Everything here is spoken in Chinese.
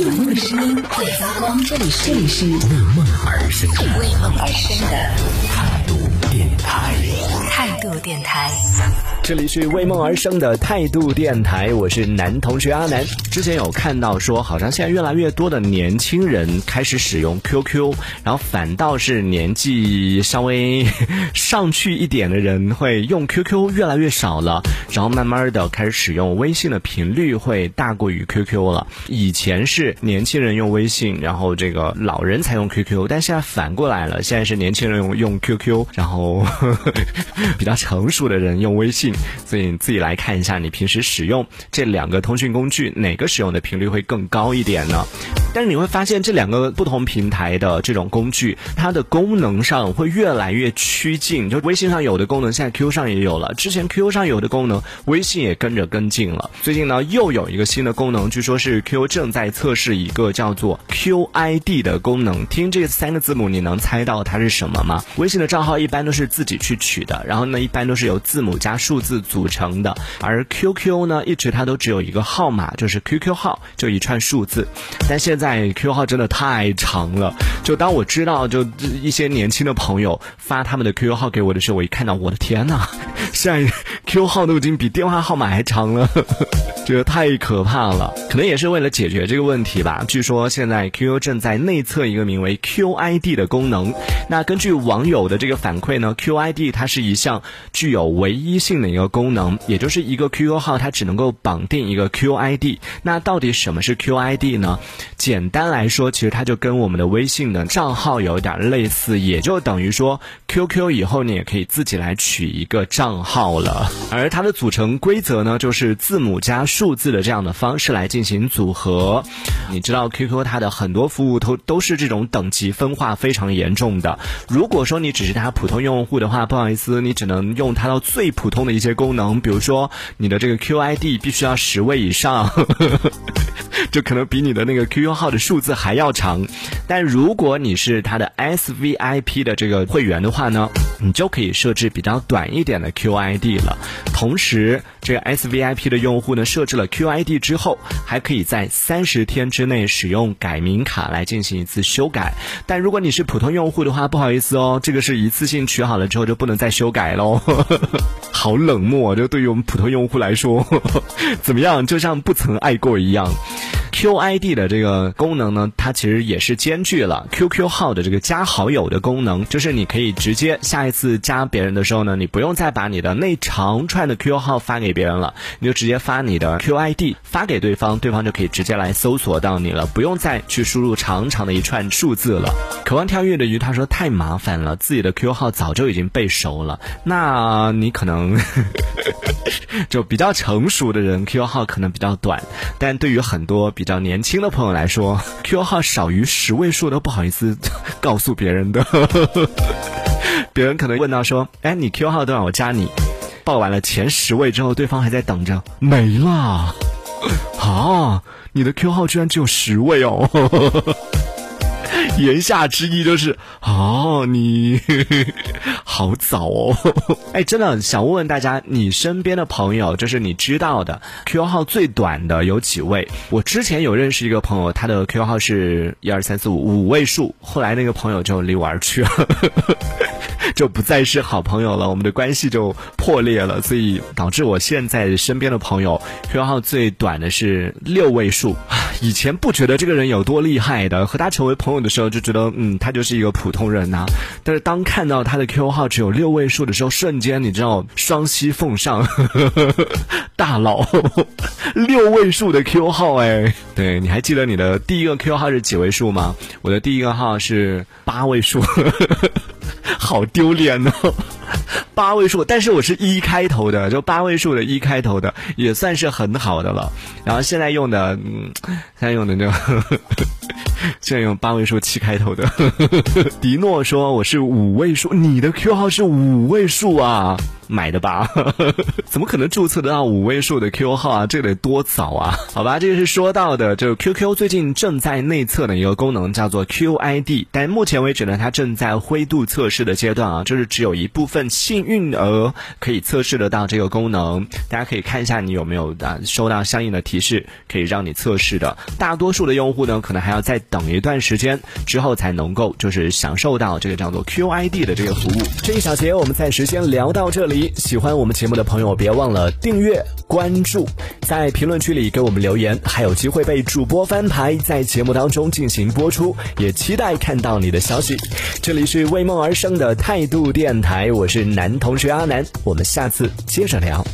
有梦的声音会发光，这里是这里是为梦而生的。为梦而生的。态度电台，态度电台。这里是为梦而生的态度电台，我是男同学阿南。之前有看到说，好像现在越来越多的年轻人开始使用 QQ，然后反倒是年纪稍微上去一点的人会用 QQ 越来越少了，然后慢慢的开始使用微信的频率会大过于 QQ 了。以前是年轻人用微信，然后这个老人才用 QQ，但现在反过来了，现在是年轻人用用 QQ，然后比 较成熟的人用微信。所以你自己来看一下，你平时使用这两个通讯工具，哪个使用的频率会更高一点呢？但是你会发现，这两个不同平台的这种工具，它的功能上会越来越趋近。就微信上有的功能，现在 QQ 上也有了；之前 QQ 上有的功能，微信也跟着跟进了。最近呢，又有一个新的功能，据说是 QQ 正在测试一个叫做 QID 的功能。听这三个字母，你能猜到它是什么吗？微信的账号一般都是自己去取的，然后呢，一般都是由字母加数字组成的。而 QQ 呢，一直它都只有一个号码，就是 QQ 号，就一串数字。但现在在 Q 号真的太长了，就当我知道就一些年轻的朋友发他们的 QQ 号给我的时候，我一看到，我的天呐，现在 Q 号都已经比电话号码还长了，这个太可怕了。可能也是为了解决这个问题吧。据说现在 QQ 正在内测一个名为 QID 的功能。那根据网友的这个反馈呢，QID 它是一项具有唯一性的一个功能，也就是一个 QQ 号它只能够绑定一个 QID。那到底什么是 QID 呢？简单来说，其实它就跟我们的微信的账号有点类似，也就等于说 QQ 以后你也可以自己来取一个账号了。而它的组成规则呢，就是字母加数数字的这样的方式来进行组合。你知道 QQ 它的很多服务都都是这种等级分化非常严重的。如果说你只是它普通用户的话，不好意思，你只能用它到最普通的一些功能，比如说你的这个 QID 必须要十位以上。呵呵 就可能比你的那个 QQ 号的数字还要长，但如果你是他的 SVIP 的这个会员的话呢，你就可以设置比较短一点的 QID 了。同时，这个 SVIP 的用户呢，设置了 QID 之后，还可以在三十天之内使用改名卡来进行一次修改。但如果你是普通用户的话，不好意思哦，这个是一次性取好了之后就不能再修改喽。好冷漠，就对于我们普通用户来说，怎么样？就像不曾爱过一样。QID 的这个功能呢，它其实也是兼具了 QQ 号的这个加好友的功能，就是你可以直接下一次加别人的时候呢，你不用再把你的那长串的 QQ 号发给别人了，你就直接发你的 QID 发给对方，对方就可以直接来搜索到你了，不用再去输入长长的一串数字了。渴望跳跃的鱼他说太麻烦了，自己的 QQ 号早就已经背熟了，那你可能 就比较成熟的人，Q 号可能比较短，但对于很多。比较年轻的朋友来说，Q 号少于十位数都不好意思 告诉别人的。别人可能问到说：“哎，你 Q 号多少？我加你。”报完了前十位之后，对方还在等着，没了。啊，你的 QQ 号居然只有十位哦！言下之意就是，哦，你好早哦！哎，真的想问问大家，你身边的朋友，就是你知道的 QQ 号最短的有几位？我之前有认识一个朋友，他的 QQ 号是一二三四五五位数，后来那个朋友就离我而去了。就不再是好朋友了，我们的关系就破裂了，所以导致我现在身边的朋友 QQ 号最短的是六位数。以前不觉得这个人有多厉害的，和他成为朋友的时候就觉得，嗯，他就是一个普通人呐。但是当看到他的 QQ 号只有六位数的时候，瞬间你知道双膝奉上，大佬，六位数的 QQ 号哎，对，你还记得你的第一个 QQ 号是几位数吗？我的第一个号是八位数。好丢脸哦，八位数，但是我是一开头的，就八位数的一开头的，也算是很好的了。然后现在用的，嗯，现在用的就，现在用八位数七开头的。迪诺说我是五位数，你的 Q 号是五位数啊。买的吧？怎么可能注册得到五位数的 QQ 号啊？这得多早啊？好吧，这个是说到的，就 QQ 最近正在内测的一个功能，叫做 QID。但目前为止呢，它正在灰度测试的阶段啊，就是只有一部分幸运儿可以测试得到这个功能，大家可以看一下你有没有啊收到相应的提示，可以让你测试的。大多数的用户呢，可能还要再等一段时间之后才能够就是享受到这个叫做 QID 的这个服务。这一小节我们暂时先聊到这里，喜欢我们节目的朋友别忘了订阅关注，在评论区里给我们留言，还有机会被主播翻牌，在节目当中进行播出，也期待看到你的消息。这里是为梦而生的态度电台，我是男同学阿南我们下次接着聊。